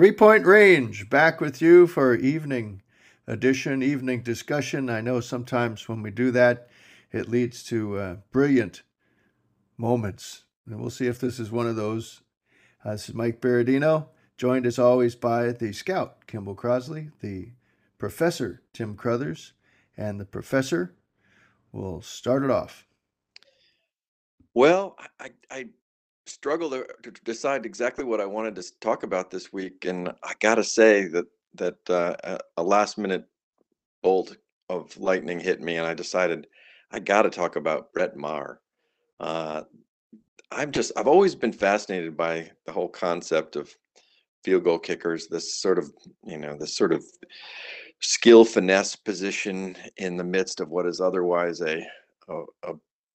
Three Point Range, back with you for evening edition, evening discussion. I know sometimes when we do that, it leads to uh, brilliant moments. And we'll see if this is one of those. Uh, this is Mike Berardino, joined as always by the scout, Kimball Crosley, the professor, Tim Crothers, and the professor will start it off. Well, I, I struggled to, to decide exactly what I wanted to talk about this week, and I gotta say that that uh, a last minute bolt of lightning hit me, and I decided I got to talk about Brett Maher. Uh, I'm just I've always been fascinated by the whole concept of field goal kickers. This sort of you know this sort of skill finesse position in the midst of what is otherwise a, a, a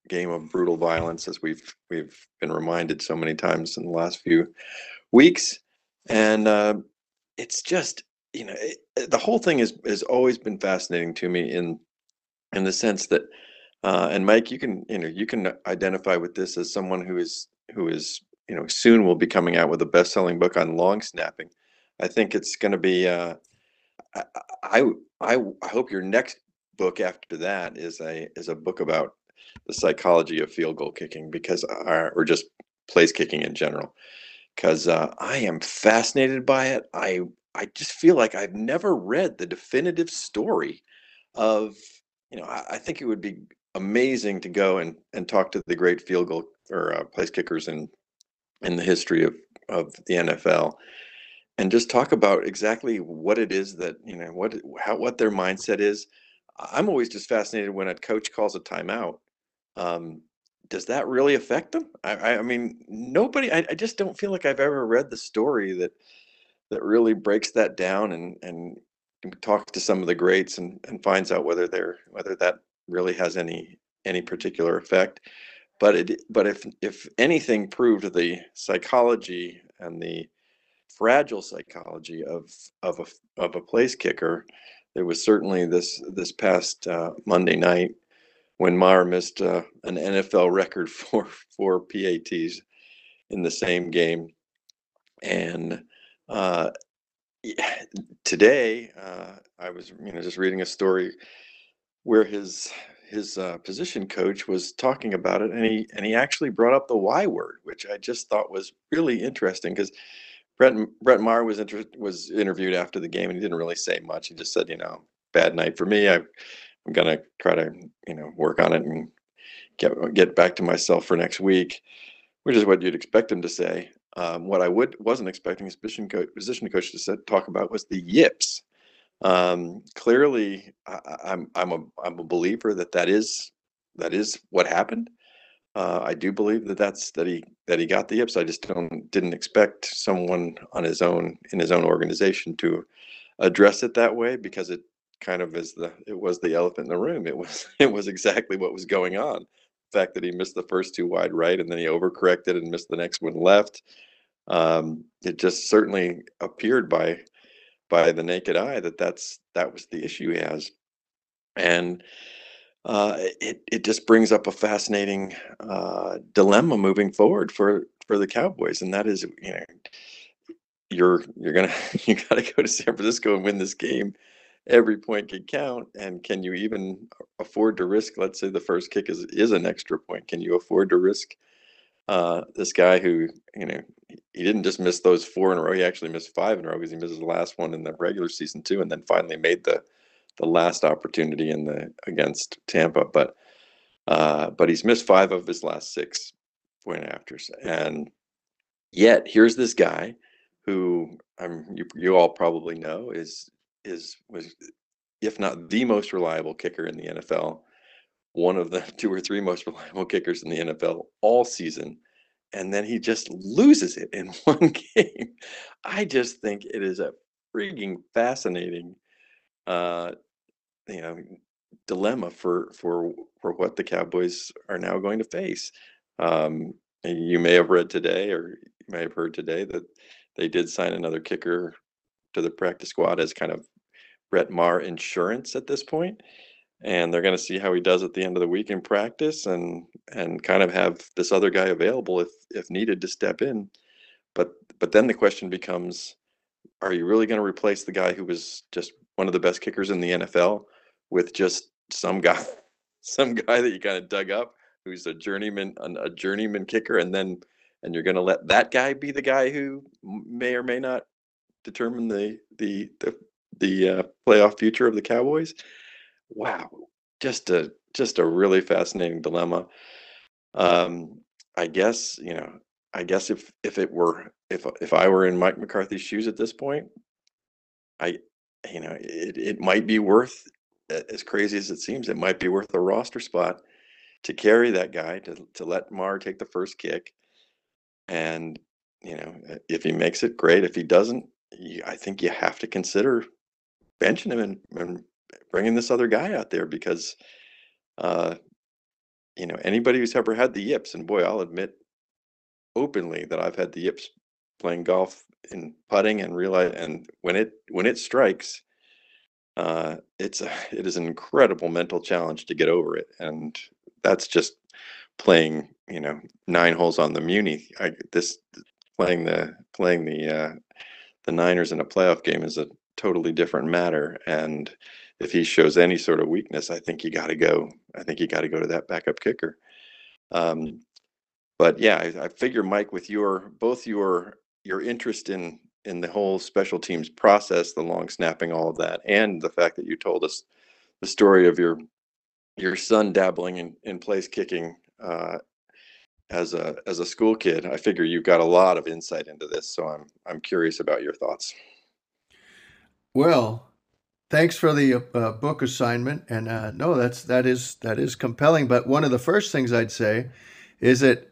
game of brutal violence, as we've we've been reminded so many times in the last few weeks, and uh, it's just you know it, the whole thing has has always been fascinating to me in in the sense that, uh, and Mike, you can you know you can identify with this as someone who is who is you know soon will be coming out with a best selling book on long snapping. I think it's going to be. Uh, I I I hope your next book after that is a is a book about the psychology of field goal kicking because uh, or just place kicking in general because uh, I am fascinated by it. I I just feel like I've never read the definitive story of you know I, I think it would be amazing to go and and talk to the great field goal or uh, place kickers in in the history of of the NFL and just talk about exactly what it is that you know what how what their mindset is. I'm always just fascinated when a coach calls a timeout um, does that really affect them? I, I mean, nobody. I, I just don't feel like I've ever read the story that that really breaks that down and and talks to some of the greats and and finds out whether they're whether that really has any any particular effect. But it but if if anything proved the psychology and the fragile psychology of of a of a place kicker, there was certainly this this past uh, Monday night when Maher missed uh, an NFL record for for PATs in the same game. And uh, today, uh, I was you know just reading a story where his his uh, position coach was talking about it, and he and he actually brought up the Y word, which I just thought was really interesting because. Brett Brett Maher was inter- was interviewed after the game, and he didn't really say much. He just said, "You know, bad night for me. I I'm gonna try to you know work on it and get get back to myself for next week, which is what you'd expect him to say. Um, what I would wasn't expecting his position coach, position coach to set, talk about was the yips. Um, clearly, I, I'm I'm a I'm a believer that that is that is what happened. Uh, I do believe that that's that he that he got the yips. I just don't didn't expect someone on his own in his own organization to address it that way because it kind of as the it was the elephant in the room. It was it was exactly what was going on. The fact that he missed the first two wide right and then he overcorrected and missed the next one left. Um, it just certainly appeared by by the naked eye that that's that was the issue he has, and uh, it it just brings up a fascinating uh, dilemma moving forward for for the Cowboys, and that is you know you're you're gonna you got to go to San Francisco and win this game every point could count. And can you even afford to risk? Let's say the first kick is is an extra point. Can you afford to risk uh, this guy who you know he didn't just miss those four in a row. He actually missed five in a row because he missed the last one in the regular season too, and then finally made the the last opportunity in the against Tampa. But uh, but he's missed five of his last six point afters, and yet here's this guy who I'm you, you all probably know is is was if not the most reliable kicker in the NFL, one of the two or three most reliable kickers in the NFL all season. And then he just loses it in one game. I just think it is a freaking fascinating uh you know dilemma for for for what the Cowboys are now going to face. Um you may have read today or you may have heard today that they did sign another kicker to the practice squad as kind of Brett Maher insurance at this point. and they're going to see how he does at the end of the week in practice and and kind of have this other guy available if if needed to step in but but then the question becomes are you really going to replace the guy who was just one of the best kickers in the NFL with just some guy some guy that you kind of dug up who's a journeyman a journeyman kicker and then and you're going to let that guy be the guy who may or may not determine the the the, the uh, playoff future of the Cowboys wow, just a just a really fascinating dilemma. Um, I guess you know, I guess if if it were if if I were in Mike McCarthy's shoes at this point, I you know it it might be worth as crazy as it seems, it might be worth a roster spot to carry that guy to to let Maher take the first kick, and you know if he makes it, great. If he doesn't, I think you have to consider benching him and, and bringing this other guy out there because, uh, you know, anybody who's ever had the yips, and boy, I'll admit openly that I've had the yips playing golf and putting and realize, and when it when it strikes, uh, it's a, it is an incredible mental challenge to get over it, and that's just playing, you know, nine holes on the Muni. I, this playing the playing the uh, the Niners in a playoff game is a totally different matter, and if he shows any sort of weakness, I think you got to go. I think you got to go to that backup kicker. Um, but yeah, I, I, figure Mike, with your both your your interest in in the whole special teams process, the long snapping, all of that, and the fact that you told us the story of your your son dabbling in, in place kicking uh, as a as a school kid, I figure you've got a lot of insight into this. So I'm I'm curious about your thoughts. Well, thanks for the uh, book assignment. And uh, no, that's that is that is compelling. But one of the first things I'd say is that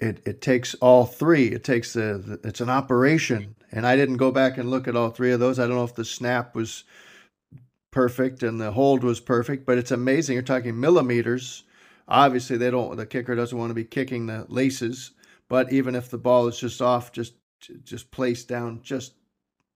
it it takes all three. It takes the, the it's an operation. And I didn't go back and look at all three of those. I don't know if the snap was perfect and the hold was perfect, but it's amazing. You're talking millimeters. Obviously, they don't. The kicker doesn't want to be kicking the laces. But even if the ball is just off, just just placed down just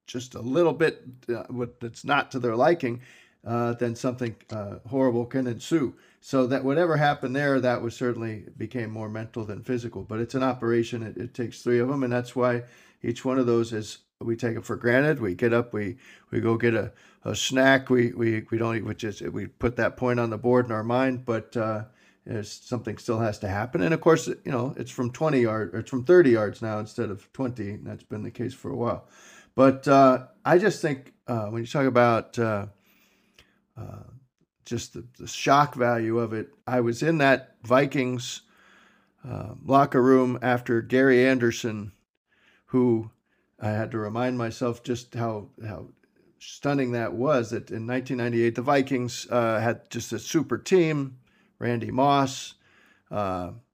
just a little bit uh, that's not to their liking, uh, then something uh, horrible can ensue. So that whatever happened there, that was certainly became more mental than physical. But it's an operation. It, it takes three of them, and that's why each one of those is we take it for granted. We get up, we we go get a, a snack. We we we don't eat, which is we put that point on the board in our mind, but. Uh, something still has to happen, and of course, you know it's from 20 yards, it's from 30 yards now instead of 20. that's been the case for a while. But uh, I just think uh, when you talk about uh, uh, just the, the, shock value of it, I was in that Vikings uh, locker room after Gary Anderson, who I had to remind myself just how how stunning that was. That in 1998 the Vikings uh, had just a super team, Randy Moss.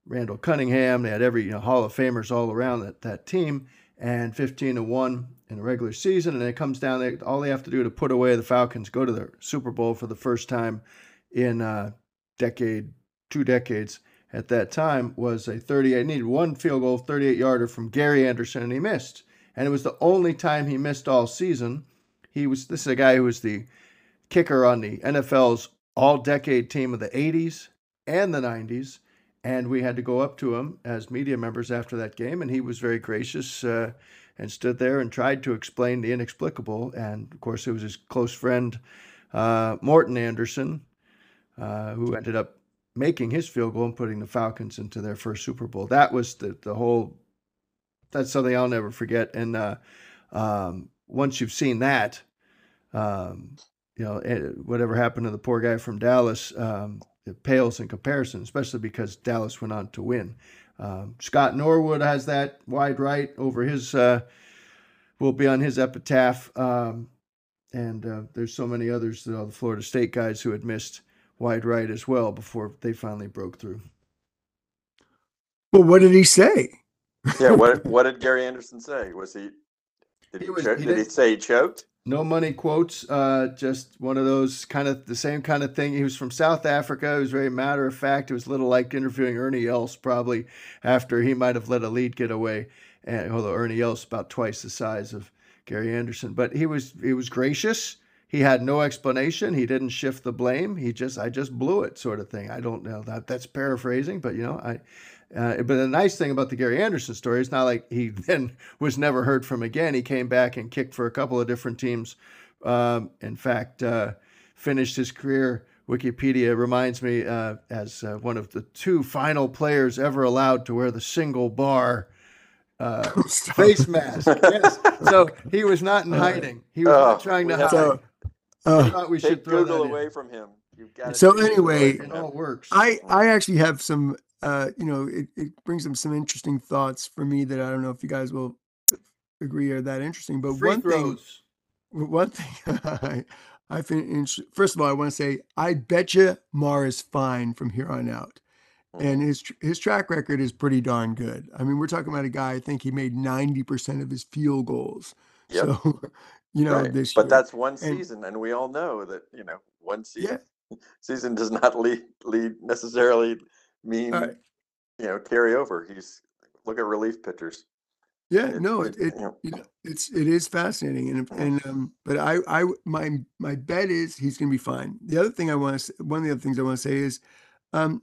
Randall Cunningham, they had every you know, Hall of Famers all around that, that team, and 15 to 1 in the regular season, and it comes down. All they have to do to put away the Falcons, go to the Super Bowl for the first time in a decade, two decades at that time, was a 38. Needed one field goal, 38 yarder from Gary Anderson, and he missed. And it was the only time he missed all season. He was this is a guy who was the kicker on the NFL's all-decade team of the 80s and the 90s. And we had to go up to him as media members after that game, and he was very gracious. Uh, and stood there and tried to explain the inexplicable. And of course, it was his close friend, uh, Morten Andersen, uh, who ended up making his field goal and putting the Falcons into their first Super Bowl. That was the, the whole, that's something I'll never forget. And uh, um, once you've seen that, um, you know, eh, whatever happened to the poor guy from Dallas, um, it pales in comparison, especially because Dallas went on to win. Um, Scott Norwood has that wide right over his, uh, will be on his epitaph. Um, and uh, there's so many others, you know, the Florida State guys who had missed wide right as well before they finally broke through. Well, what did he say? yeah, what what did Gary Anderson say? Was he did he, he, was, cho- he did he say he choked? No money quotes. Uh, just one of those kind of the same kind of thing. He was from South Africa. He was very matter of fact. It was a little like interviewing Ernie Els probably after he might have let a lead get away. And although Ernie Els about twice the size of Gary Anderson, but he was he was gracious. he had no explanation. He didn't shift the blame. He just, I just blew it, sort of thing. I don't know that that's paraphrasing, but you know, I. Uh, but the nice thing about the Gary Anderson story is not like he then was never heard from again. He came back and kicked for a couple of different teams. Um, in fact, uh, finished his career. Wikipedia reminds me uh, as uh, one of the two final players ever allowed to wear the single bar uh, face mask. Yes. So he was not in hiding. He was not Oh, trying to hide. So, I uh, thought we should throw Google that away in. from him. You've got So take Google away anyway, It all works. I I actually have some uh you know it, it brings up some interesting thoughts for me that I don't know if you guys will agree are that interesting. But Free one thing one thing I I find. First of all, I want to say I bet you Maher is fine from here on out. and Mhm. his his track record is pretty darn good. I mean, we're talking about a guy. I think he made ninety percent of his field goals. Yep. So, you know, Right. this But year. that's one And- season, and we all know that you know one season yeah, season does not lead lead necessarily mean Right. you know carry over. He's look at relief pitchers. yeah. It- no, it- it, you know, it's it is fascinating, and Mhm. and um, but I I my my bet is he's going to be fine. The other thing I want to one of the other things I want to say is, um,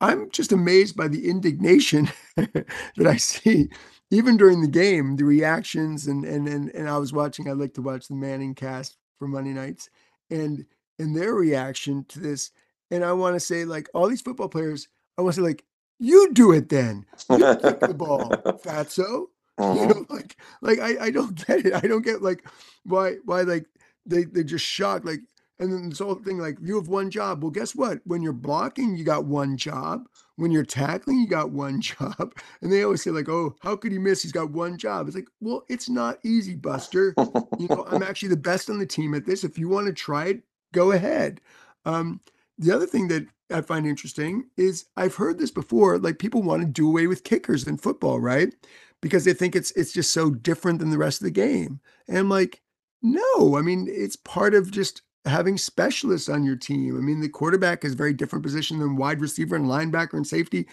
I'm just amazed by the indignation that I see even during the game, the reactions and and and and I was watching. I like to watch the ManningCast for Monday nights, and and their reaction to this. And I want to say, like all these football players, I want to say, like you do it then. You kick the ball, fatso. You Mhm. know, like like I I don't get it. I don't get like why why like they they just shocked like. And then this whole thing, like you have one job. Well, guess what? When you're blocking, you got one job. When you're tackling, you got one job. And they always say, like, oh, how could he miss? He's got one job. It's like, well, it's not easy, Buster. You know, I'm actually the best on the team at this. If you want to try it, go ahead. Um, the other thing that I find interesting is I've heard this before. Like people want to do away with kickers in football, right? Because they think it's it's just so different than the rest of the game. And I'm like, no, I mean, it's part of just having specialists on your team. I mean, the quarterback is a very different position than wide receiver and linebacker and safety.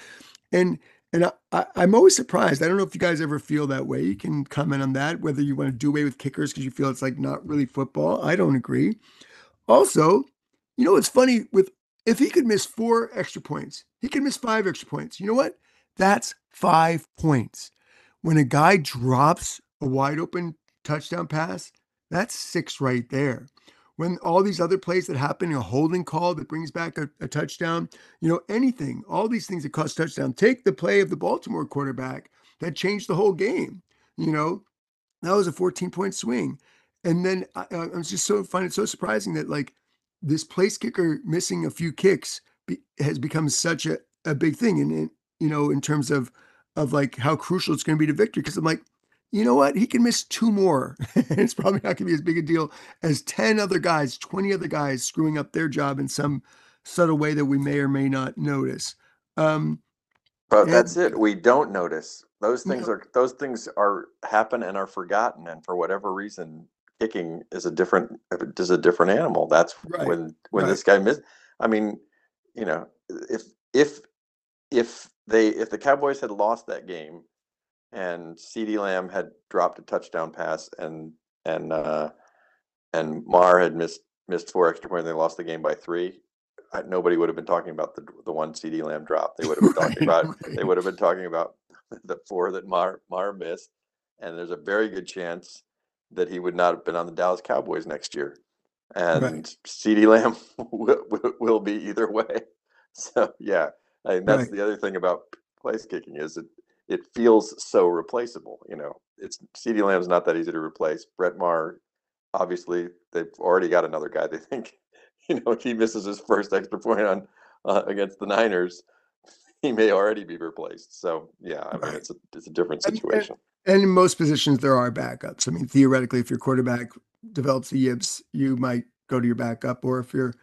And and I, I'm always surprised. I don't know if you guys ever feel that way. You can comment on that, whether you want to do away with kickers because you feel it's like not really football. I don't agree. Also, you know, it's funny with if he could miss four extra points, he could miss five extra points. You know what? That's five points. When a guy drops a wide open touchdown pass, that's six right there. When all these other plays that happen, a holding call that brings back a, a touchdown, you know, anything, all these things that cost touchdown. Take the play of the Baltimore quarterback that changed the whole game. You know, that was a 14 point swing. And then I, I was just so find it so surprising that like this place kicker missing a few kicks be, has become such a, a big thing. And, and, you know, in terms of, of like how crucial it's going to be to victory. Cause I'm like, you know what? He can miss two more. and it's probably not going to be as big a deal as 10 other guys, 20 other guys screwing up their job in some subtle way that we may or may not notice. Um, But And- that's it. We don't notice those things No. are those things are happen and are forgotten, and for whatever reason, kicking is a different is a different animal. That's Right, when when right. this guy missed. I mean, you know, if if if they if the Cowboys had lost that game, and CeeDee Lamb had dropped a touchdown pass, and and uh, and Maher had missed missed four extra points, and they lost the game by three. I, nobody would have been talking about the the one CeeDee Lamb drop. They would have been talking Right, about they would have been talking about the four that Maher Maher missed, and there's a very good chance that he would not have been on the Dallas Cowboys next year. And CeeDee Lamb will, will, be either way. So yeah, I mean, that's Right. the other thing about place kicking is it it feels so replaceable. You know, it's CeeDee Lamb's not that easy to replace. Brett Maher, obviously, they've already got another guy. They think, you know, if he misses his first extra point on uh, against the Niners, he may already be replaced. So yeah, I mean, Right. it's a it's a different And- and- situation. And in most positions, there are backups. I mean, theoretically, if your quarterback develops the yips, you might go to your backup. Or if you're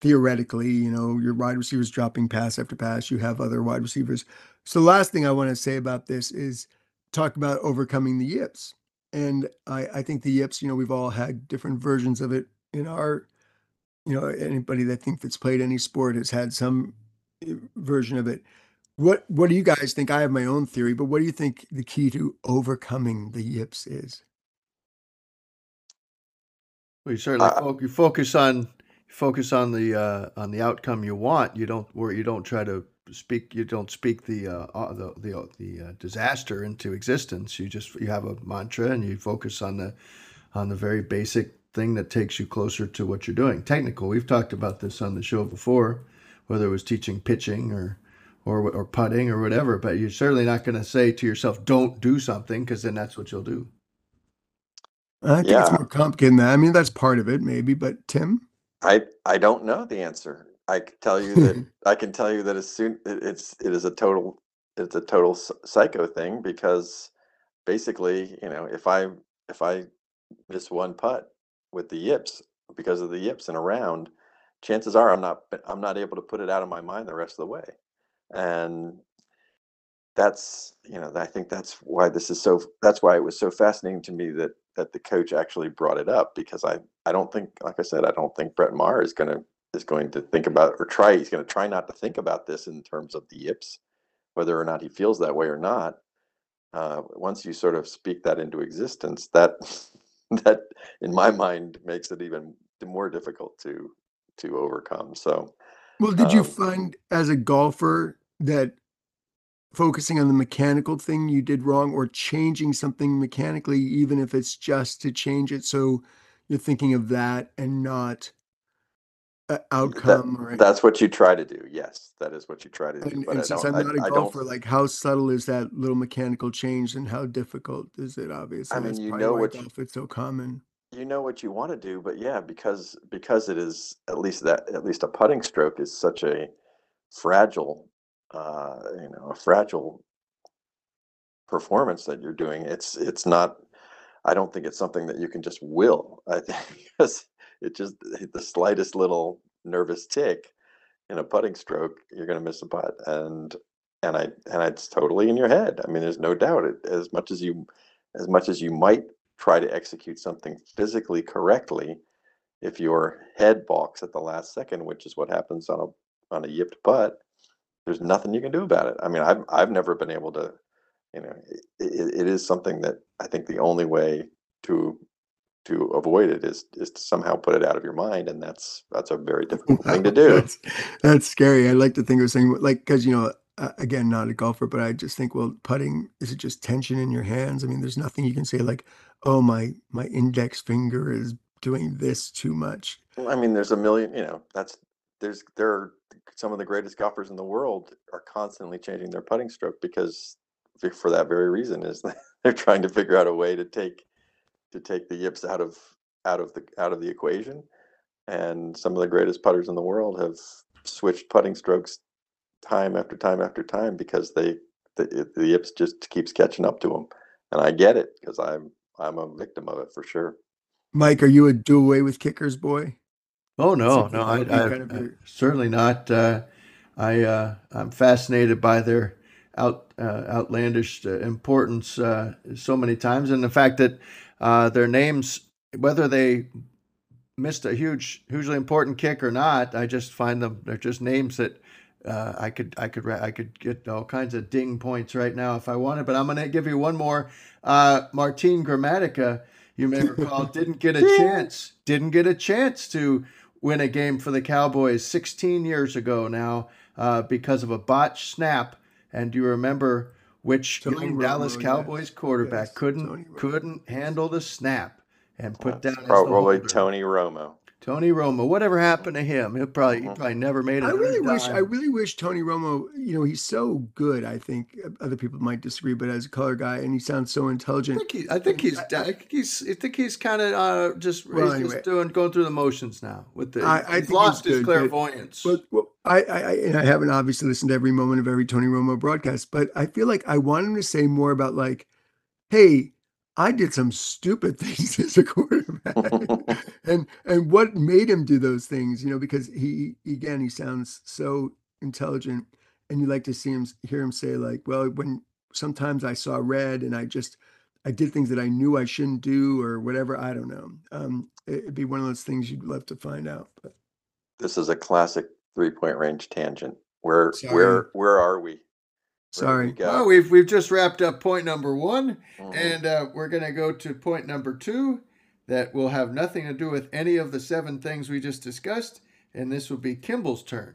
theoretically, you know, your wide receivers dropping pass after pass, you have other wide receivers. So, the last thing I want to say about this is talk about overcoming the yips. And I, I think the yips, you know, we've all had different versions of it in our, you know, anybody that thinks that's played any sport has had some uh, version of it. What what do you guys think? I have my own theory, but what do you think the key to overcoming the yips is? Well, you certainly Uh, fo- you focus on focus on the uh, on the outcome you want. You don't where you don't try to speak. You don't speak the uh, uh, the the, uh, the uh, disaster into existence. You just you have a mantra and you focus on the on the very basic thing that takes you closer to what you're doing. Technical. We've talked about this on the show before, whether it was teaching pitching or or or putting or whatever. But you're certainly not going to say to yourself, "Don't do something," because then that's what you'll do. I think it's Yeah. more complicated than that. I mean, that's part of it, maybe. But Tim, I I don't know the answer. I can tell you that I can tell you that as soon it, it's it is a total it's a total psycho thing because basically you know if I if I miss one putt with the yips because of the yips in a round, chances are I'm not I'm not able to put it out of my mind the rest of the way, and that's you know I think that's why this is so that's why it was so fascinating to me that that the coach actually brought it up because I I don't think like I said I don't think Brett Maher is going to is going to think about or try he's going to try not to think about this in terms of the yips whether or not he feels that way or not. Uh, once you sort of speak that into existence that that in my mind makes it even more difficult to to overcome so well, did you Um, find as a golfer that focusing on the mechanical thing you did wrong, or changing something mechanically, even if it's just to change it, so you're thinking of that and not outcome or that's what you try to do yes that is what you try to do And, but and I since I'm not a I, golfer, like how subtle is that little mechanical change and how difficult is it? Obviously, I mean, that's you know what you- is so common. you know what you want to do but yeah because because it is at least that at least a putting stroke is such a fragile uh you know a fragile performance that you're doing it's it's not i don't think it's something that you can just will. I think because it just the slightest little nervous tick in a putting stroke you're going to miss a putt and and i and it's totally in your head. I mean there's no doubt it as much as you as much as you might try to execute something physically correctly if your head balks at the last second which is what happens on a on a yipped putt there's nothing you can do about it i mean i've, I've never been able to you know it, it, is something that i think the only way to to avoid it is is to somehow put it out of your mind and that's that's a very difficult thing to do That's, that's scary. I like to think of saying like because you know uh, again not a golfer, but I just think well putting is it just tension in your hands? I mean, there's nothing you can say like oh my my index finger is doing this too much. I mean, there's a million, you know, that's there's there are some of the greatest golfers in the world are constantly changing their putting stroke because for- that very reason is they're trying to figure out a way to take to take the yips out of out of the out of the equation. And some of the greatest putters in the world have switched putting strokes time after time after time because they the, the yips just keeps catching up to them. And I get it because I'm I'm a victim of it for sure. Mike, are you a do away with kickers boy? Oh no, Seems no, I, that would be I, kind of I- your- certainly not. Uh, I uh, I'm fascinated by their out uh, outlandish uh, importance uh, so many times, and the fact that uh, their names, whether they missed a huge, hugely important kick or not, I just find them they're just names that. Uh, I could, I could, I could get all kinds of ding points right now if I wanted, but I'm going to give you one more. Uh, Martin Gramatica, you may recall, didn't get a chance, didn't get a chance to win a game for the Cowboys 16 years ago now uh, because of a botched snap. And do you remember which Tony young Romo, Dallas yes. Cowboys quarterback Yes, couldn't couldn't handle the snap and put That's down as the probably holder? Tony Romo. Tony Romo. Whatever happened to him? He probably he Mhm. probably never made I really wish I really wish Tony Romo, you know, he's so good. I think uh, other people might disagree, but as a color guy, and he sounds so I intelligent. think, he, I think he's. I think he's. I think he's kind of uh, just. Well, he's anyway. just doing going through the motions now. With the, I- I he's think he's lost his good, but- clairvoyance. But well, I, I, I, and I haven't obviously listened to every moment of every Tony Romo broadcast, but I feel like I want him to say more about like, hey, I did some stupid things as a quarterback, and and what made him do those things, you know, because he again he sounds so intelligent, and you like to see him hear him say like, well, when sometimes I saw red and I just I did things that I knew I shouldn't do or whatever. I don't know. Um, it- it'd be one of those things you'd love to find out. But this is a classic three point range tangent. Where Sorry. where where are we? Where did we sorry. well, we've we've just wrapped up point number one, Mhm. and uh, we're gonna go to point number two. that will have nothing to do with any of the seven things we just discussed, and this will be Kimball's turn.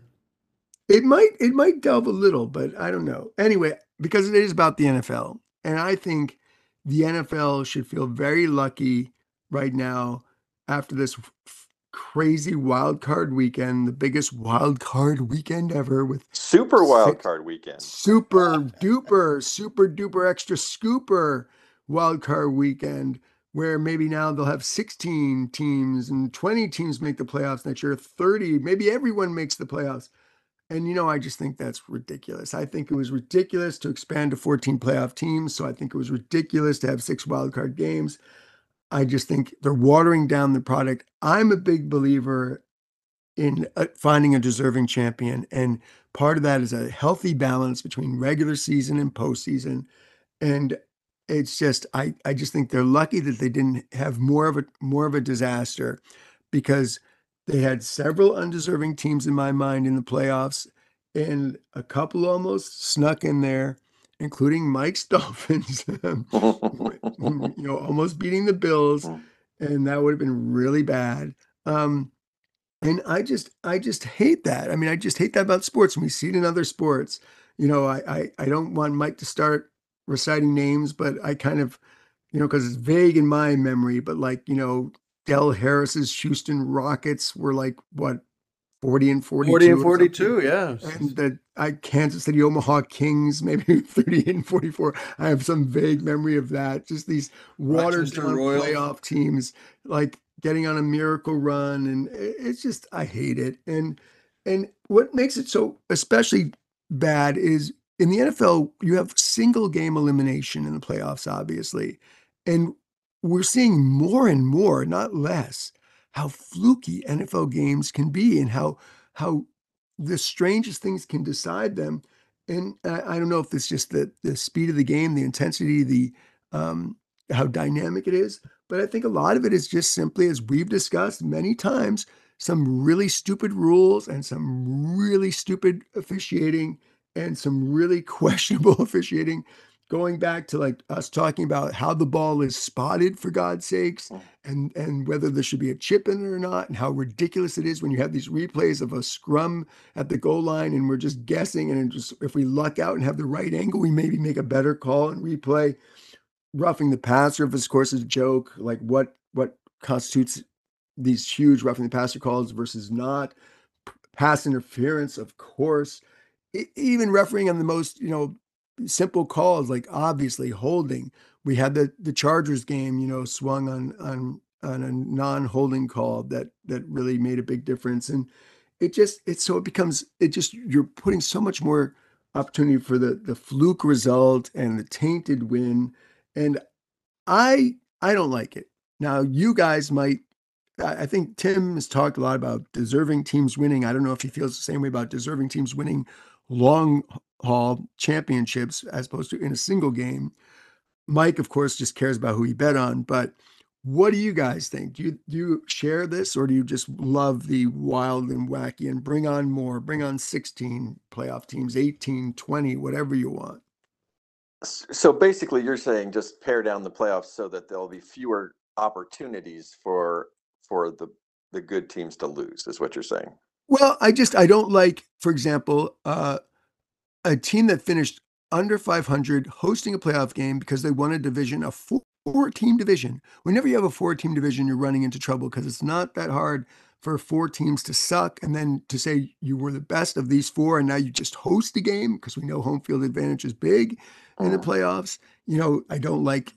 It might it might delve a little, but I don't know. Anyway, because it is about the NFL, and I think the NFL should feel very lucky right now after this f- crazy wild card weekend, the biggest wild card weekend ever with Super wild six- card weekend. super duper, super duper extra scooper wild card weekend where maybe now they'll have 16 teams and 20 teams make the playoffs next year, 30, maybe everyone makes the playoffs. And you know, I just think that's ridiculous. I think it was ridiculous to expand to 14 playoff teams. So I think it was ridiculous to have six wild card games. I just think they're watering down the product. I'm a big believer in uh, finding a deserving champion. And part of that is a healthy balance between regular season and postseason. And it's just I, I just think they're lucky that they didn't have more of a more of a disaster because they had several undeserving teams in my mind in the playoffs, and a couple almost snuck in there, including Mike's Dolphins, you know, almost beating the Bills, and that would have been really bad. Um, and I just I just hate that. I mean, I just hate that about sports. And we see it in other sports. You know, I I, I don't want Mike to start reciting names, but I kind of, you know, because it's vague in my memory, but like, you know, Del Harris's Houston Rockets were like what 40 and 42. 40 and 42, yeah. And the I Kansas City Omaha Kings, maybe 38 and 44. I have some vague memory of that. Just these watered down playoff teams like getting on a miracle run. And it's just I hate it. And and what makes it so especially bad is in the NFL, you have single game elimination in the playoffs, obviously. And we're seeing more and more, not less, how fluky NFL games can be and how how the strangest things can decide them. And I, I don't know if it's just the the speed of the game, the intensity, the um, how dynamic it is, but I think a lot of it is just simply, as we've discussed many times, some really stupid rules and some really stupid officiating and some really questionable officiating going back to like us talking about how the ball is spotted for God's sakes mm. and and whether there should be a chip in it or not and how ridiculous it is when you have these replays of a scrum at the goal line and we're just guessing and just if we luck out and have the right angle we maybe make a better call and replay. Roughing the passer of course is a joke like what what constitutes these huge roughing the passer calls versus not? Pass interference of course. Even refereeing on the most you know simple calls like obviously holding we had the the chargers game you know swung on on on a non-holding call that that really made a big difference and it just it's so it becomes it just you're putting so much more opportunity for the the fluke result and the tainted win and i i don't like it now you guys might I I think Tim has talked a lot about deserving teams winning. I don't know if he feels the same way about deserving teams winning long haul championships as opposed to in a single game. Mike, of course, just cares about who he bet on. But what do you guys think? Do you do you share this or do you just love the wild and wacky and bring on more, bring on 16 playoff teams, 18, 20, whatever you want? So basically, you're saying just pare down the playoffs so that there'll be fewer opportunities for for the the good teams to lose. Is what you're saying? Well, I just I don't like, for example, uh, a team that finished under 500 hosting a playoff game because they won a division, a four, four team division. Whenever you have a four team division, you're running into trouble because it's not that hard for four teams to suck and then to say you were the best of these four and now you just host a game because we know home field advantage is big in the Mhm. playoffs. You know, I don't like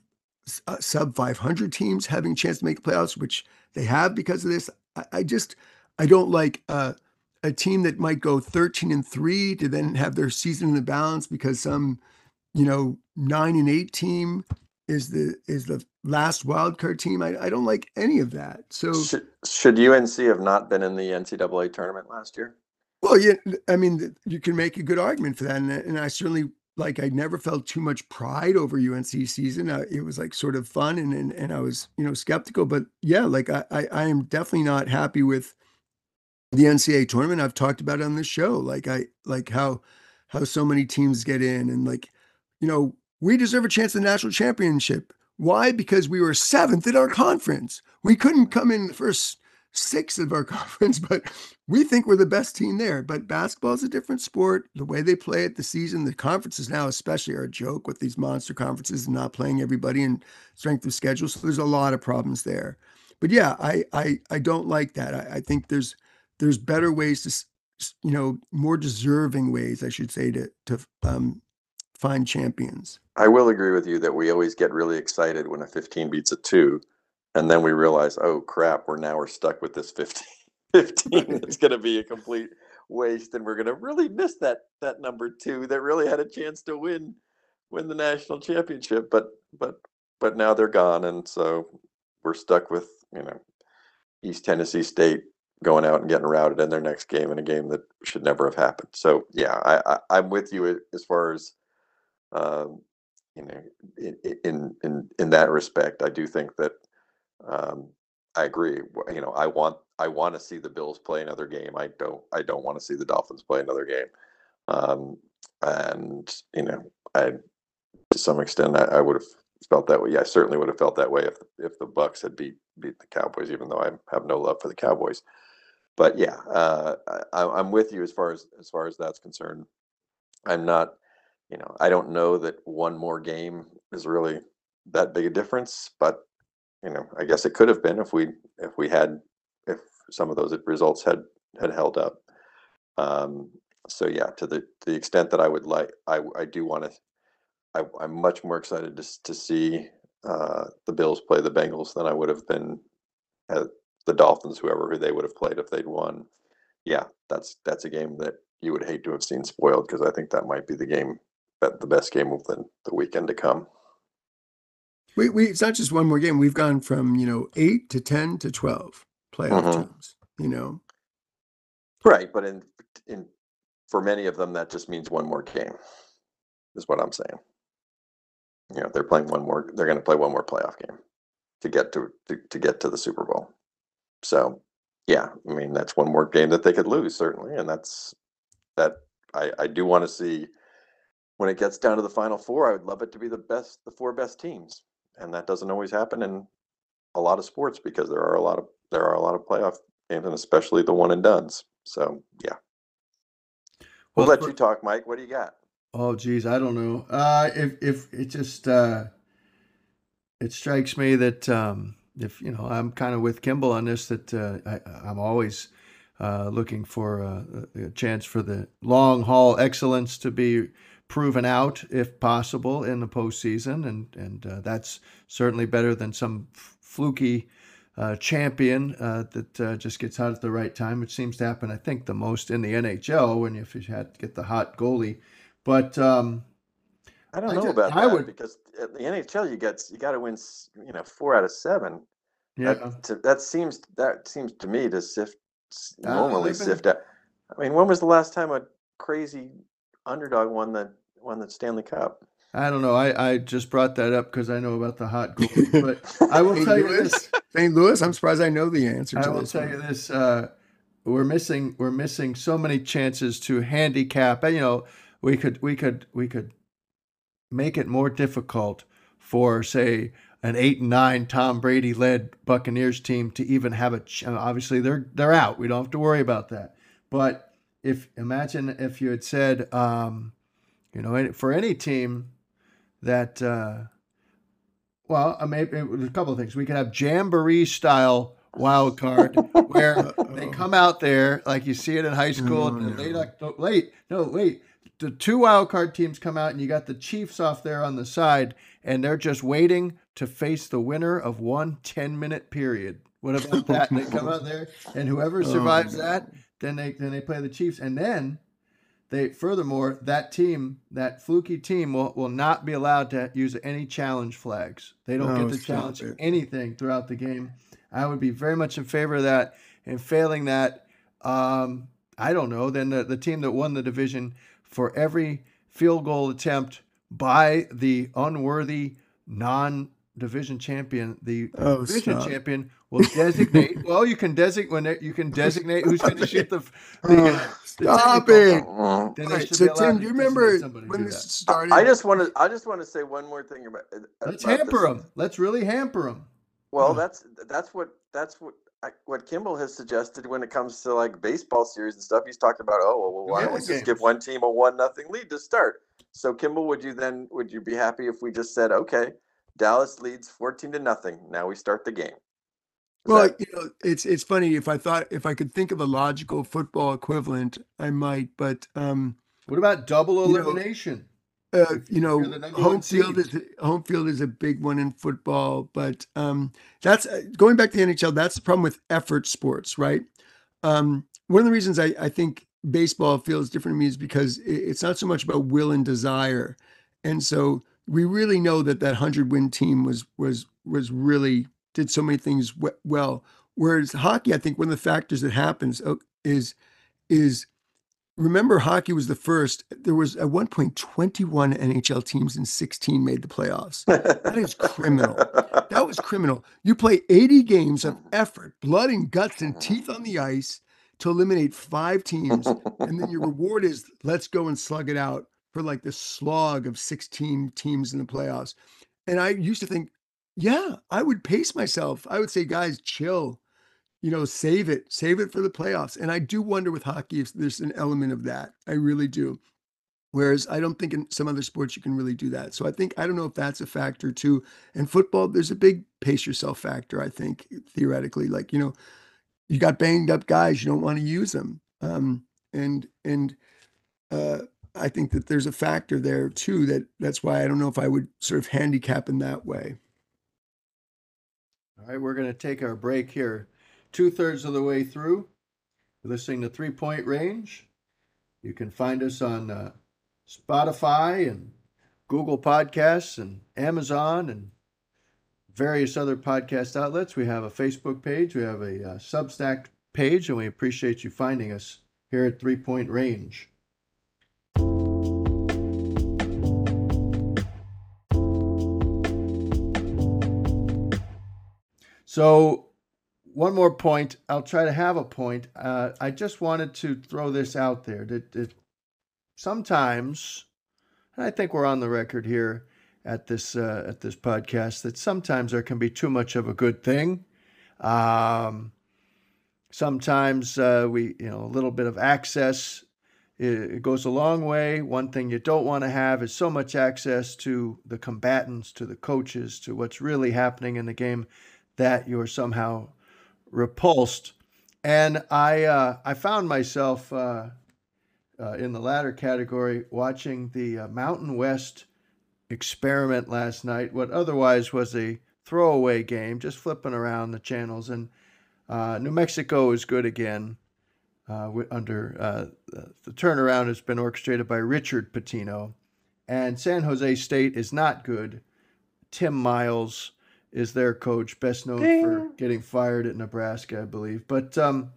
uh, sub 500 teams having a chance to make the playoffs, which they have because of this. I, I just I don't like uh, a team that might go 13 and three to then have their season in the balance because some, you know, nine and eight team is the is the last wild card team. I, I don't like any of that. So Should should UNC have not been in the NCAA tournament last year? well, yeah, I mean, you can make a good argument for that, and, I- and I certainly like. I never felt too much pride over UNC season. Uh, it was like sort of fun, and and, and I was you know skeptical, but yeah, like I, I I am definitely not happy with the NCAA tournament. I've talked about on this show, like I like how how so many teams get in, and like you know we deserve a chance at the national championship. Why? Because we were seventh in our conference. We couldn't come in the first six of our conference, but we think we're the best team there. But basketball is a different sport. The way they play it, the season, the conferences now, especially, are a joke with these monster conferences and not playing everybody and strength of schedule. So there's a lot of problems there. But yeah, I I I don't like that. I, I think there's there's better ways to you know more deserving ways I should say to to um, find champions. I will agree with you that we always get really excited when a 15 beats a two, and then we realize, oh crap, we're now we're stuck with this 15. 15 it's going to be a complete waste, and we're going to really miss that that number two that really had a chance to win win the national championship. But but but now they're gone, and so we're stuck with you know East Tennessee State going out and getting routed in their next game in a game that should never have happened. So yeah, I, I am with you as far as um, you know in, in in in that respect. I do think that um, I agree. You know, I want I want to see the Bills play another game. I don't I don't want to see the Dolphins play another game. Um, and you know, I to some extent I, I would have felt that way. Yeah, I certainly would have felt that way if if the Bucks had beat beat the Cowboys, even though I have no love for the Cowboys but yeah, uh, I, am with you as far as as far as that's concerned. I'm not, you know, I don't know that one more game is really that big a difference, but you know, I guess it could have been if we if we had if some of those results had had held up. Um, so yeah, to the the extent that I would like, I I do want to. I, I'm much more excited to to see uh, the Bills play the Bengals than I would have been at, the Dolphins, whoever who they would have played if they'd won. Yeah, that's that's a game that you would hate to have seen spoiled because I think that might be the game the best game of the, the weekend to come. We, we it's not just one more game. We've gone from you know eight to ten to twelve playoff mm-hmm. teams. You know, right? But in in for many of them, that just means one more game. Is what I'm saying. You know, they're playing one more. They're going to play one more playoff game to get to, to to get to the Super Bowl. So, yeah, I mean that's one more game that they could lose certainly, and that's that. I I do want to see when it gets down to the final four. I would love it to be the best, the four best teams, and that doesn't always happen in a lot of sports because there are a lot of there are a lot of playoff games, and especially the one and duns. So, yeah. We'll, let you talk, Mike. What do you got? Oh, geez, I don't know. Uh, if if it just uh, it strikes me that um, if you know, I'm kind of with Kimball on this. That uh, I, am always uh, looking for a, a, chance for the long haul excellence to be proven out, if possible, in the postseason, and and uh, that's certainly better than some fluky uh, champion uh, that uh, just gets hot at the right time, which seems to happen, I think, the most in the NHL when if you had to get the hot goalie. But um, I don't know I just, about I that would, because at the NHL you got you got to win you know four out of seven. Yeah, that, to, that seems that seems to me to sift uh, normally uh, sift out. I mean, when was the last time a crazy underdog won the won the Stanley Cup? I don't know. I, I just brought that up because I know about the hot goalie. But I will tell you this: St. Louis. I'm surprised I know the answer. I to will tell one. you this: uh, we're missing we're missing so many chances to handicap. And you know, we could we could we could make it more difficult for, say, an eight and nine Tom Brady led Buccaneers team to even have a. Ch- obviously, they're they're out. We don't have to worry about that. But if imagine if you had said, um, you know, for any team that, uh, well, I mean, a couple of things. We could have jamboree style wild card where they come out there like you see it in high school. Mm, late, late, no, wait the two wild card teams come out and you got the Chiefs off there on the side and they're just waiting to face the winner of one 10 minute period. What about that? they come out there and whoever oh, survives oh, that, then they then they play the Chiefs and then they furthermore that team that fluky team will, will not be allowed to use any challenge flags. They don't oh, get to challenge it. anything throughout the game. I would be very much in favor of that. And failing that, um, I don't know. Then the, the team that won the division for every field goal attempt by the unworthy non division champion, the oh, division stop. champion Well, designate. well, you can designate when you can designate who's going to shoot the. the, uh, the Stop technical- it! Then right, so Tim, do you remember somebody to when this that. started? I just want to. I just want to say one more thing about. Let's about hamper this. them. Let's really hamper them. Well, Yeah. that's that's what that's what I, what Kimball has suggested when it comes to like baseball series and stuff. He's talked about, oh well, why don't we Yeah, just give one team a one nothing lead to start? So Kimball, would you then would you be happy if we just said, okay, Dallas leads fourteen to nothing. Now we start the game. Is Well, that- you know, it's it's funny if I thought if I could think of a logical football equivalent, I might, but um, What about double You know, elimination? Uh, you know, you're the number home field is home field is a big one in football, but um, that's uh, going back to the NHL. That's the problem with effort sports, right? Um, one of the reasons I, I think baseball feels different to me is because it, it's not so much about will and desire, and so we really know that that hundred win team was was was really did so many things we- well. Whereas hockey, I think one of the factors that happens uh, is is remember hockey was the first. There was at one point 21 NHL teams and 16 made the playoffs. That is criminal. That was criminal. You play 80 games of effort, blood and guts and teeth on the ice to eliminate five teams, and then your reward is let's go and slug it out for like the slog of 16 teams in the playoffs. And I used to think, yeah, I would pace myself. I would say, guys, chill you know, save it, save it for the playoffs. And I do wonder with hockey if there's an element of that. I really do. Whereas I don't think in some other sports you can really do that. So I think I don't know if that's a factor too. And football, there's a big pace yourself factor. I think theoretically, like you know, you got banged up guys, you don't want to use them. Um, and and uh, I think that there's a factor there too. That that's why I don't know if I would sort of handicap in that way. All right, we're going to take our break here. Two thirds of the way through, You're listening to Three Point Range. You can find us on uh, Spotify and Google Podcasts and Amazon and various other podcast outlets. We have a Facebook page, we have a uh, Substack page, and we appreciate you finding us here at Three Point Range. So, one more point. I'll try to have a point. Uh, I just wanted to throw this out there that, that sometimes, and I think we're on the record here at this uh, at this podcast, that sometimes there can be too much of a good thing. Um, sometimes uh, we, you know, a little bit of access it, it goes a long way. One thing you don't want to have is so much access to the combatants, to the coaches, to what's really happening in the game that you're somehow repulsed. And I uh, I found myself uh, uh, in the latter category watching the uh, Mountain West experiment last night, what otherwise was a throwaway game, just flipping around the channels. And uh, New Mexico is good again. Uh, under the- the turnaround has been orchestrated by Richard Pitino, and San Jose State is not good. Tim Miles is their coach, best known for getting fired at Nebraska, I believe. But um,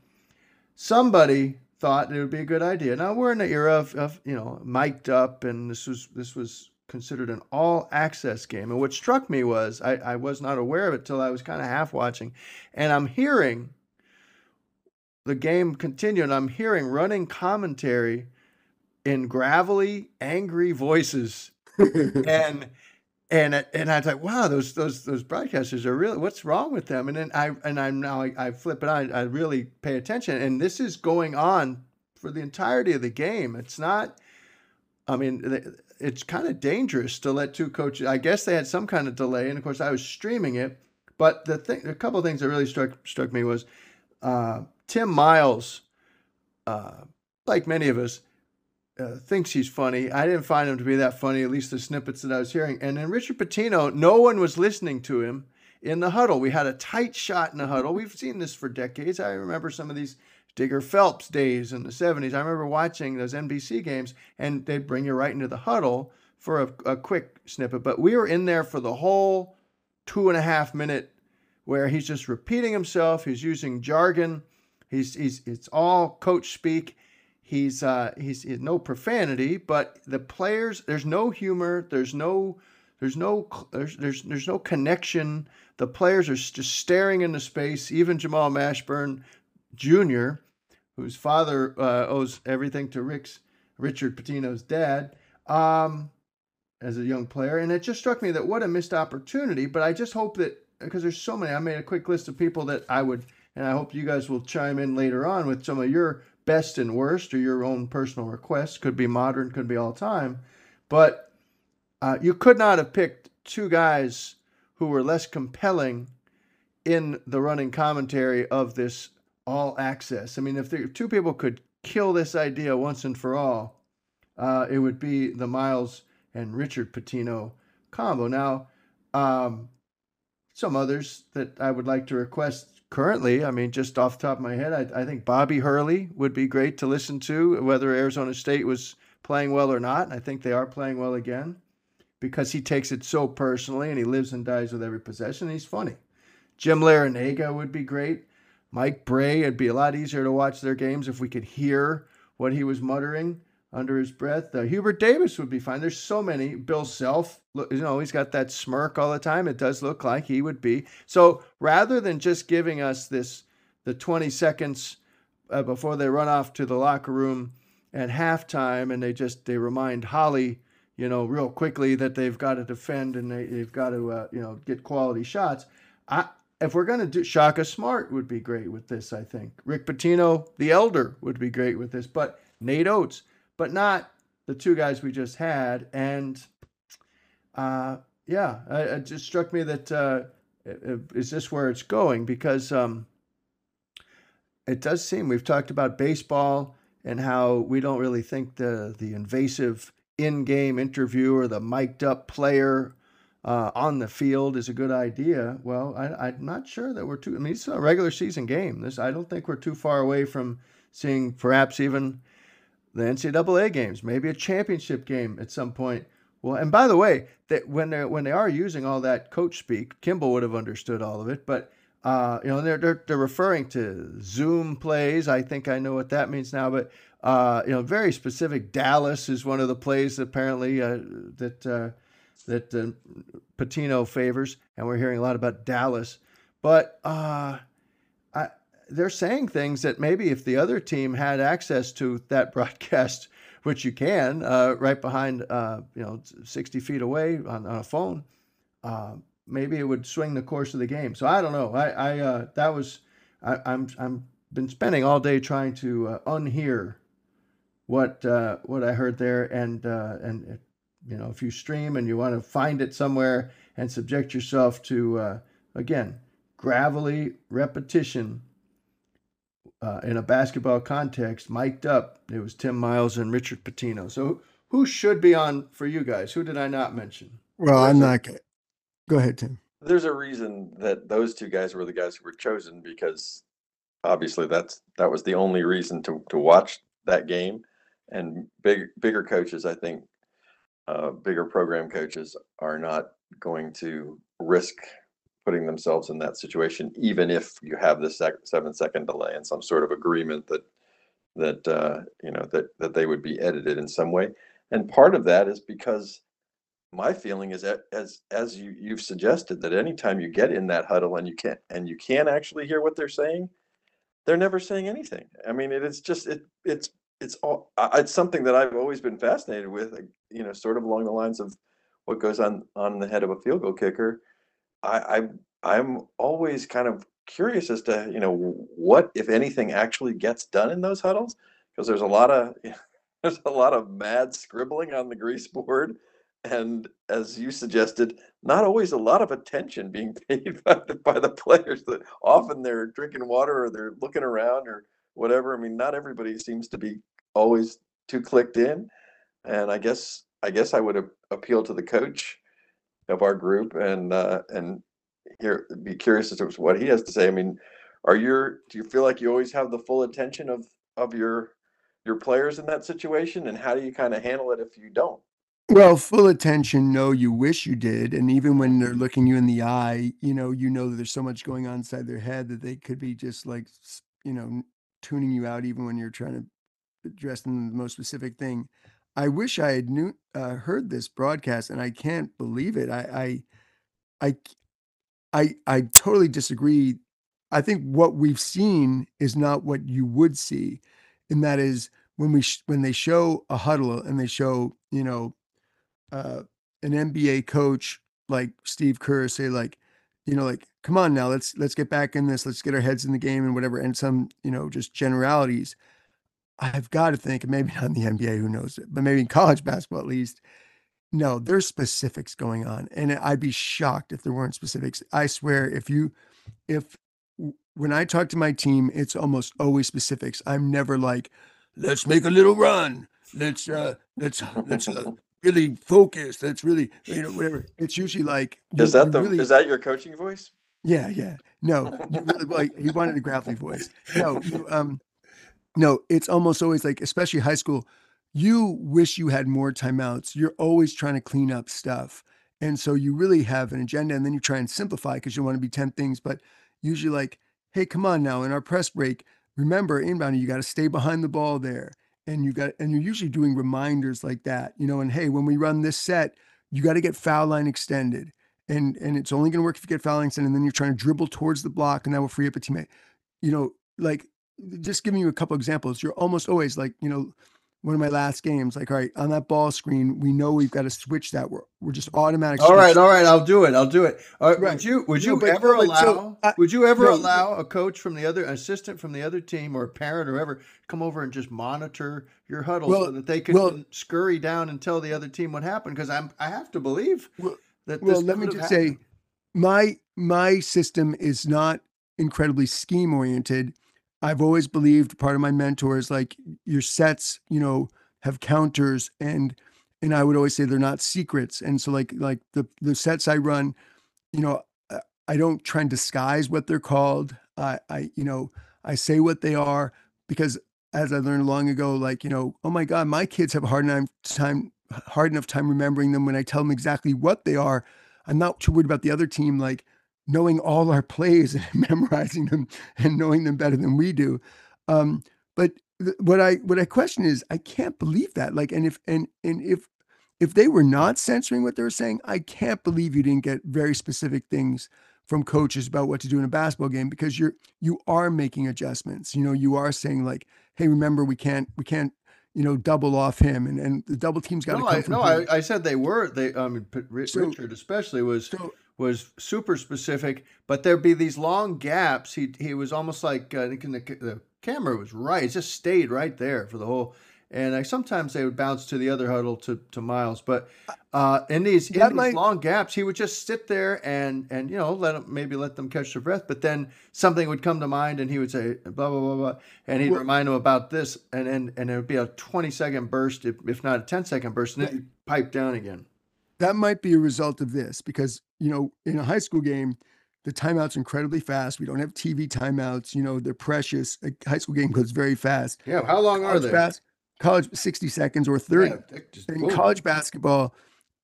somebody thought it would be a good idea. Now we're in the era of, of you know mic'd up, and this was this was considered an all access game. And what struck me was I, I was not aware of it till I was kind of half watching, and I'm hearing the game continue, and I'm hearing running commentary in gravelly, angry voices and and and I was like, wow, those those those broadcasters are really what's wrong with them? And then I and I'm now I, I flip it on, I really pay attention, and this is going on for the entirety of the game. It's not. I mean, it's kind of dangerous to let two coaches. I guess they had some kind of delay, and of course, I was streaming it. But the thing, a couple of things that really struck struck me was uh, Tim Miles, uh, like many of us, uh, thinks he's funny. I didn't find him to be that funny, at least the snippets that I was hearing. And then Richard Pitino, no one was listening to him in the huddle. We had a tight shot in the huddle. We've seen this for decades. I remember some of these Digger Phelps days in the 70s. I remember watching those NBC games, and they'd bring you right into the huddle for a, a quick snippet. But we were in there for the whole two and a half minute where he's just repeating himself. He's using jargon. He's, he's it's all coach speak. He's uh, he's, he's no profanity, but the players there's no humor. There's no There's no there's there's there's no connection. The players are just staring into space. Even Jamal Mashburn Jr., whose father uh, owes everything to Rick's Richard Pitino's dad, um, as a young player, and it just struck me that what a missed opportunity. But I just hope that because there's so many, I made a quick list of people that I would, and I hope you guys will chime in later on with some of your best and worst or your own personal requests. Could be modern, could be all time, but uh, you could not have picked two guys who were less compelling in the running commentary of this all access. I mean, if there, two people could kill this idea once and for all, uh, it would be the Miles and Richard Pitino combo. Now, um, some others that I would like to request currently, I mean, just off the top of my head, I, I think Bobby Hurley would be great to listen to, whether Arizona State was playing well or not. I think they are playing well again because he takes it so personally and he lives and dies with every possession. he's funny. Jim Larrañaga would be great. Mike Brey, it'd be a lot easier to watch their games if we could hear what he was muttering under his breath. Uh, Hubert Davis would be fine. There's so many. Bill Self, you know, he's got that smirk all the time. It does look like he would be. So rather than just giving us this, the 20 seconds uh, before they run off to the locker room at halftime, and they just they remind Holly you know, real quickly that they've got to defend and they, they've got to, uh, you know, get quality shots. I, if we're going to do Shaka Smart would be great with this, I think. Rick Pitino, the elder, would be great with this, but Nate Oats, but not the two guys we just had. And uh, yeah, it just struck me that uh, is this where it's going? Because um, it does seem we've talked about baseball and how we don't really think the the invasive in-game interview or the mic'd up player uh, on the field is a good idea. Well, I, am not sure that we're too. I mean, it's a regular season game. This I don't think we're too far away from seeing perhaps even the NCAA games, maybe a championship game at some point. Well, and by the way, that when they when they are using all that coach speak, Kimball would have understood all of it. But uh, you know, they're, they're they're referring to Zoom plays. I think I know what that means now. But uh, you know, very specific. Dallas is one of the plays apparently uh, that uh, that uh, Pitino favors, and we're hearing a lot about Dallas. But uh, they're saying things that maybe if the other team had access to that broadcast, which you can, uh, right behind, you know, 60 feet away on, on a phone, maybe it would swing the course of the game. So I don't know. I, I that was I, I'm I'm been spending all day trying to unhear what uh, what I heard there, and uh, and uh, you know if you stream and you want to find it somewhere and subject yourself to uh, again gravelly repetition uh, in a basketball context, mic'd up. It was Tim Miles and Richard Pitino. So who should be on for you guys? Who did I not mention? Well, I'm not. Going. Go ahead, Tim. There's a reason that those two guys were the guys who were chosen because obviously that's that was the only reason to to watch that game and big bigger coaches, I think, uh, bigger program coaches are not going to risk putting themselves in that situation, even if you have this sec- seven second delay and some sort of agreement that that uh, you know that that they would be edited in some way. And part of that is because my feeling is that as as you you've suggested that anytime you get in that huddle and you can't and you can't actually hear what they're saying, they're never saying anything. I mean, it is just it it's it's all it's something that I've always been fascinated with. You know, sort of along the lines of what goes on on the head of a field goal kicker. I, I I'm always kind of curious as to you know what if anything actually gets done in those huddles because there's a lot of there's a lot of mad scribbling on the grease board and as you suggested not always a lot of attention being paid by the, by the players that often they're drinking water or they're looking around or whatever i mean not everybody seems to be always too clicked in. And I guess I guess I would appeal to the coach of our group and uh, and here be curious as to what he has to say. I mean, are you do you feel like you always have the full attention of of your your players in that situation, and how do you kind of handle it if you don't? Well, full attention, no, you wish you did. And even when they're looking you in the eye, you know, you know that there's so much going on inside their head that they could be just like, you know, tuning you out even when you're trying to dressed in the most specific thing. I wish I had knew uh, heard this broadcast, and I can't believe it. I, I, I, I, I totally disagree. I think what we've seen is not what you would see, and that is when we sh- when they show a huddle and they show you know uh, an NBA coach like Steve Kerr say like you know like come on now let's let's get back in this let's get our heads in the game and whatever and some you know just generalities I've got to think, maybe not in the NBA, who knows it, but maybe in college basketball at least. No, there's specifics going on. And I'd be shocked if there weren't specifics. I swear, if you, if when I talk to my team, it's almost always specifics. I'm never like, let's make a little run. Let's, uh, let's, let's, uh, really focus. Let's really, you know, whatever. It's usually like, is that the, really, is that your coaching voice? Yeah. Yeah. No, you really, like he wanted a gravelly voice. No, you, um, no, it's almost always like, especially high school, you wish you had more timeouts. You're always trying to clean up stuff. And so you really have an agenda and then you try and simplify because you want to be 10 things. But usually, like, hey, come on now, in our press break, remember inbound, you got to stay behind the ball there. And you got, and you're usually doing reminders like that, you know, and hey, when we run this set, you got to get foul line extended. And and it's only going to work if you get foul line extended. And then you're trying to dribble towards the block and that will free up a teammate. You know, like just giving you a couple examples, you're almost always like, you know, one of my last games, like, all right, on that ball screen, we know we've got to switch that. We're, we're just automatic. All right, all right, I'll do it. I'll do it. Uh, right. Would you would you no, ever allow so I, would you ever no, allow a coach from the other assistant from the other team or a parent or whoever come over and just monitor your huddle well, so that they can well, scurry down and tell the other team what happened? Because I'm I have to believe well, that. well, let me just happened. say, my my system is not incredibly scheme oriented I've always believed part of my mentor is like your sets, you know, have counters and and I would always say they're not secrets. And so like like the the sets I run, you know, I don't try and disguise what they're called. I I you know, I say what they are because as I learned long ago, like, you know, oh my God, my kids have a hard enough time hard enough time remembering them when I tell them exactly what they are. I'm not too worried about the other team. Like, knowing all our plays and memorizing them and knowing them better than we do. Um, but th- what I what I question is I can't believe that. Like, and if and and if if they were not censoring what they were saying, I can't believe you didn't get very specific things from coaches about what to do in a basketball game because you're you are making adjustments. You know, you are saying like, hey, remember we can't we can't you know, double off him, and, and the double team's got to no, come I, no, I, I, said they were. They, I mean, Richard so, especially was so, was super specific, but there'd be these long gaps. He he was almost like uh, the, the camera was right; it just stayed right there for the whole. And I, sometimes they would bounce to the other huddle to, to Miles, but uh, in these in these might... long gaps, he would just sit there and and you know let them maybe let them catch their breath. But then something would come to mind, and he would say blah blah blah blah, and he'd well, remind them about this, and and and it would be a twenty second burst, if, if not a 10 second burst, and then he'd pipe down again that might be a result of this because you know in a high school game the timeouts incredibly fast. We don't have tv timeouts you know they're precious. A high school game goes very fast. Yeah how long college are they? bas- college 60 seconds or 30 yeah, in college basketball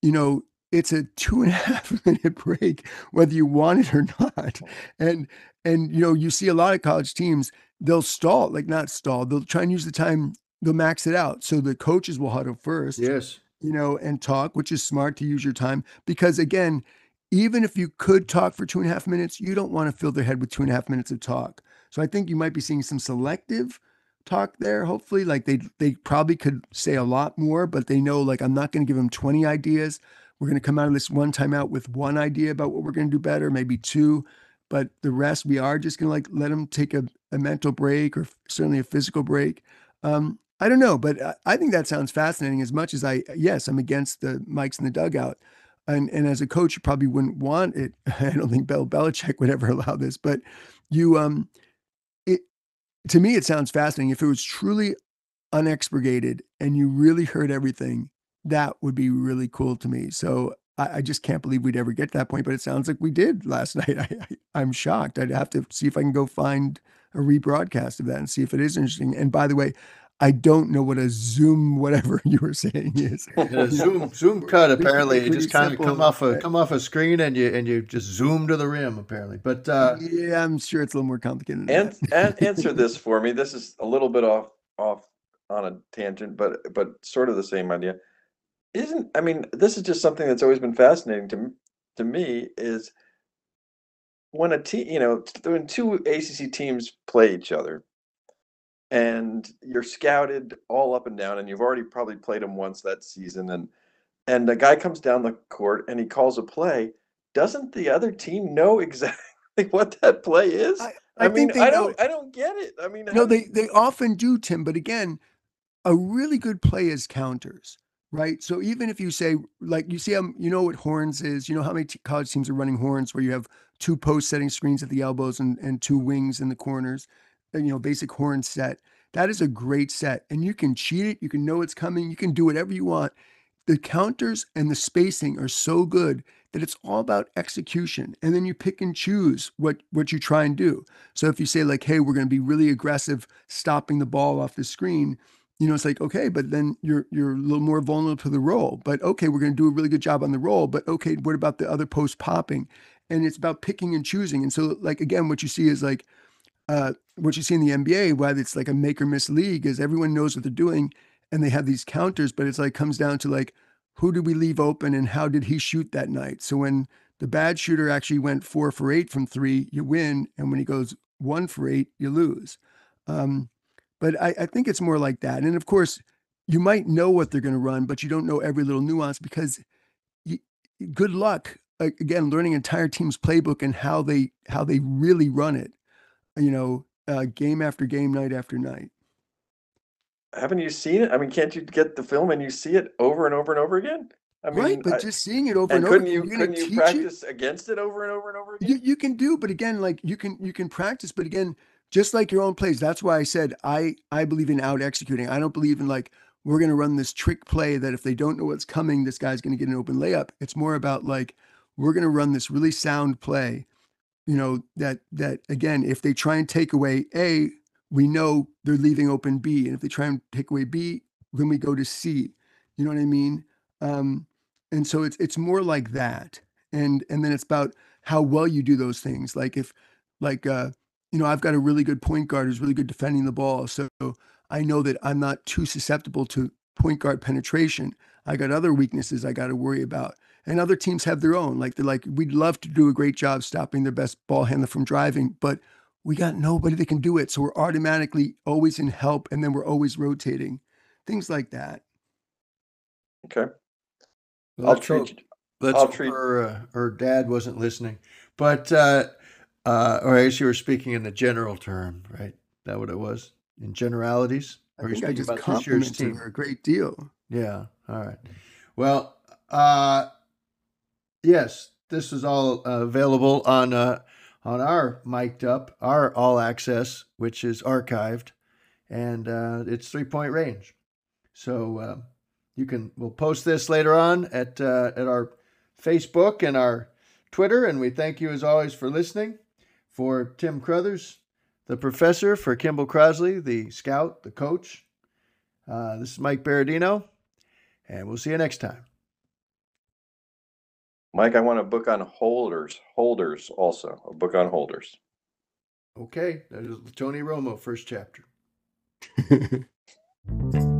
you know it's a two and a half minute break whether you want it or not. And and you know you see a lot of college teams they'll stall like not stall they'll try and use the time they'll max it out. So the coaches will huddle first yes. you know, and talk, which is smart to use your time. Because again, even if you could talk for two and a half minutes, you don't want to fill their head with two and a half minutes of talk. So I think you might be seeing some selective talk there. Hopefully, like they they probably could say a lot more, but they know like I'm not going to give them 20 ideas. We're going to come out of this one time out with one idea about what we're going to do better, maybe two, but the rest we are just going to like let them take a, a mental break or certainly a physical break. Um, I don't know, but I think that sounds fascinating. As much as I, yes, I'm against the mics in the dugout, and and as a coach, you probably wouldn't want it. I don't think Bill Belichick would ever allow this, but you, um, it to me, it sounds fascinating. If it was truly unexpurgated and you really heard everything, that would be really cool to me. So I, I just can't believe we'd ever get to that point, but it sounds like we did last night. I, I I'm shocked. I'd have to see if I can go find a rebroadcast of that and see if it is interesting. And by the way, I don't know what a Zoom whatever you were saying is. Yeah, zoom Zoom cut apparently you just kind of come off a come off a screen and you and you just zoom to the rim apparently. But uh, yeah, I'm sure it's a little more complicated. and, and answer this for me. This is a little bit off off on a tangent, but but sort of the same idea. Isn't I mean, this is just something that's always been fascinating to to me is when a team, you know, when two ACC teams play each other, and you're scouted all up and down, and you've already probably played them once that season, and and the guy comes down the court and he calls a play. Doesn't the other team know exactly what that play is? I, I, I mean, I don't, I don't get it. I mean, No, they they often do, Tim. But again, a really good play is counters, right? So even if you say like you see, um, you know what horns is. You know how many t- college teams are running horns, where you have two post setting screens at the elbows and and two wings in the corners. You know, basic horn set. That is a great set, and you can cheat it. You can know it's coming. You can do whatever you want. The counters and the spacing are so good that it's all about execution, and then you pick and choose what what you try and do. So if you say like, "Hey, we're going to be really aggressive, stopping the ball off the screen," you know, it's like, okay, but then you're you're a little more vulnerable to the roll. But okay, we're going to do a really good job on the roll. But okay, what about the other post popping? And it's about picking and choosing. And so, like again, what you see is like uh, what you see in the NBA, why it's like a make or miss league, is everyone knows what they're doing, and they have these counters. But it's like comes down to like, who did we leave open, and how did he shoot that night? So when the bad shooter actually went four for eight from three, you win, and when he goes one for eight, you lose. Um, but I, I think it's more like that. And of course, you might know what they're going to run, but you don't know every little nuance because you, good luck again learning entire team's playbook and how they how they really run it. You know, uh, game after game, night after night. haven't you seen it? I mean, can't you get the film and you see it over and over and over again? I mean, right, but I- just seeing it over and and, over, couldn't you couldn't you teach it? practice against it over and over and over again? You, you can do, but again, like you can you can practice, but again, just like your own plays. That's why I said I I believe in out executing. I don't believe in like we're going to run this trick play that if they don't know what's coming, this guy's going to get an open layup. It's more about like we're going to run this really sound play. You know that that again, if they try and take away A, we know they're leaving open B, and if they try and take away B, then we go to C. You know what I mean? Um, and so it's it's more like that, and and then it's about how well you do those things. Like if, like uh, you know, I've got a really good point guard who's really good defending the ball, so I know that I'm not too susceptible to point guard penetration. I got other weaknesses I got to worry about, and other teams have their own. Like they're like, we'd love to do a great job stopping their best ball handler from driving, but we got nobody that can do it. So we're automatically always in help, and then we're always rotating, things like that. Okay, Well, I'll let's treat let's I'll treat- her, uh, her dad wasn't listening. But, uh, uh, or I guess you were speaking in the general term, right? That what it was? In generalities? I Or you're think I speaking just about this year's complimented team? her a great deal. Yeah. All right. Well, uh, yes, this is all uh, available on uh, on our mic'd up, our all access, which is archived, and uh, it's three point range. So uh, you can we'll post this later on at uh, at our Facebook and our Twitter, and we thank you as always for listening. For Tim Crothers, the professor, for Kimball Crosley, the scout, the coach. Uh, this is Mike Berardino, and we'll see you next time. Mike, I want a book on holders. Holders also a book on holders. Okay, that is Tony Romo, first chapter.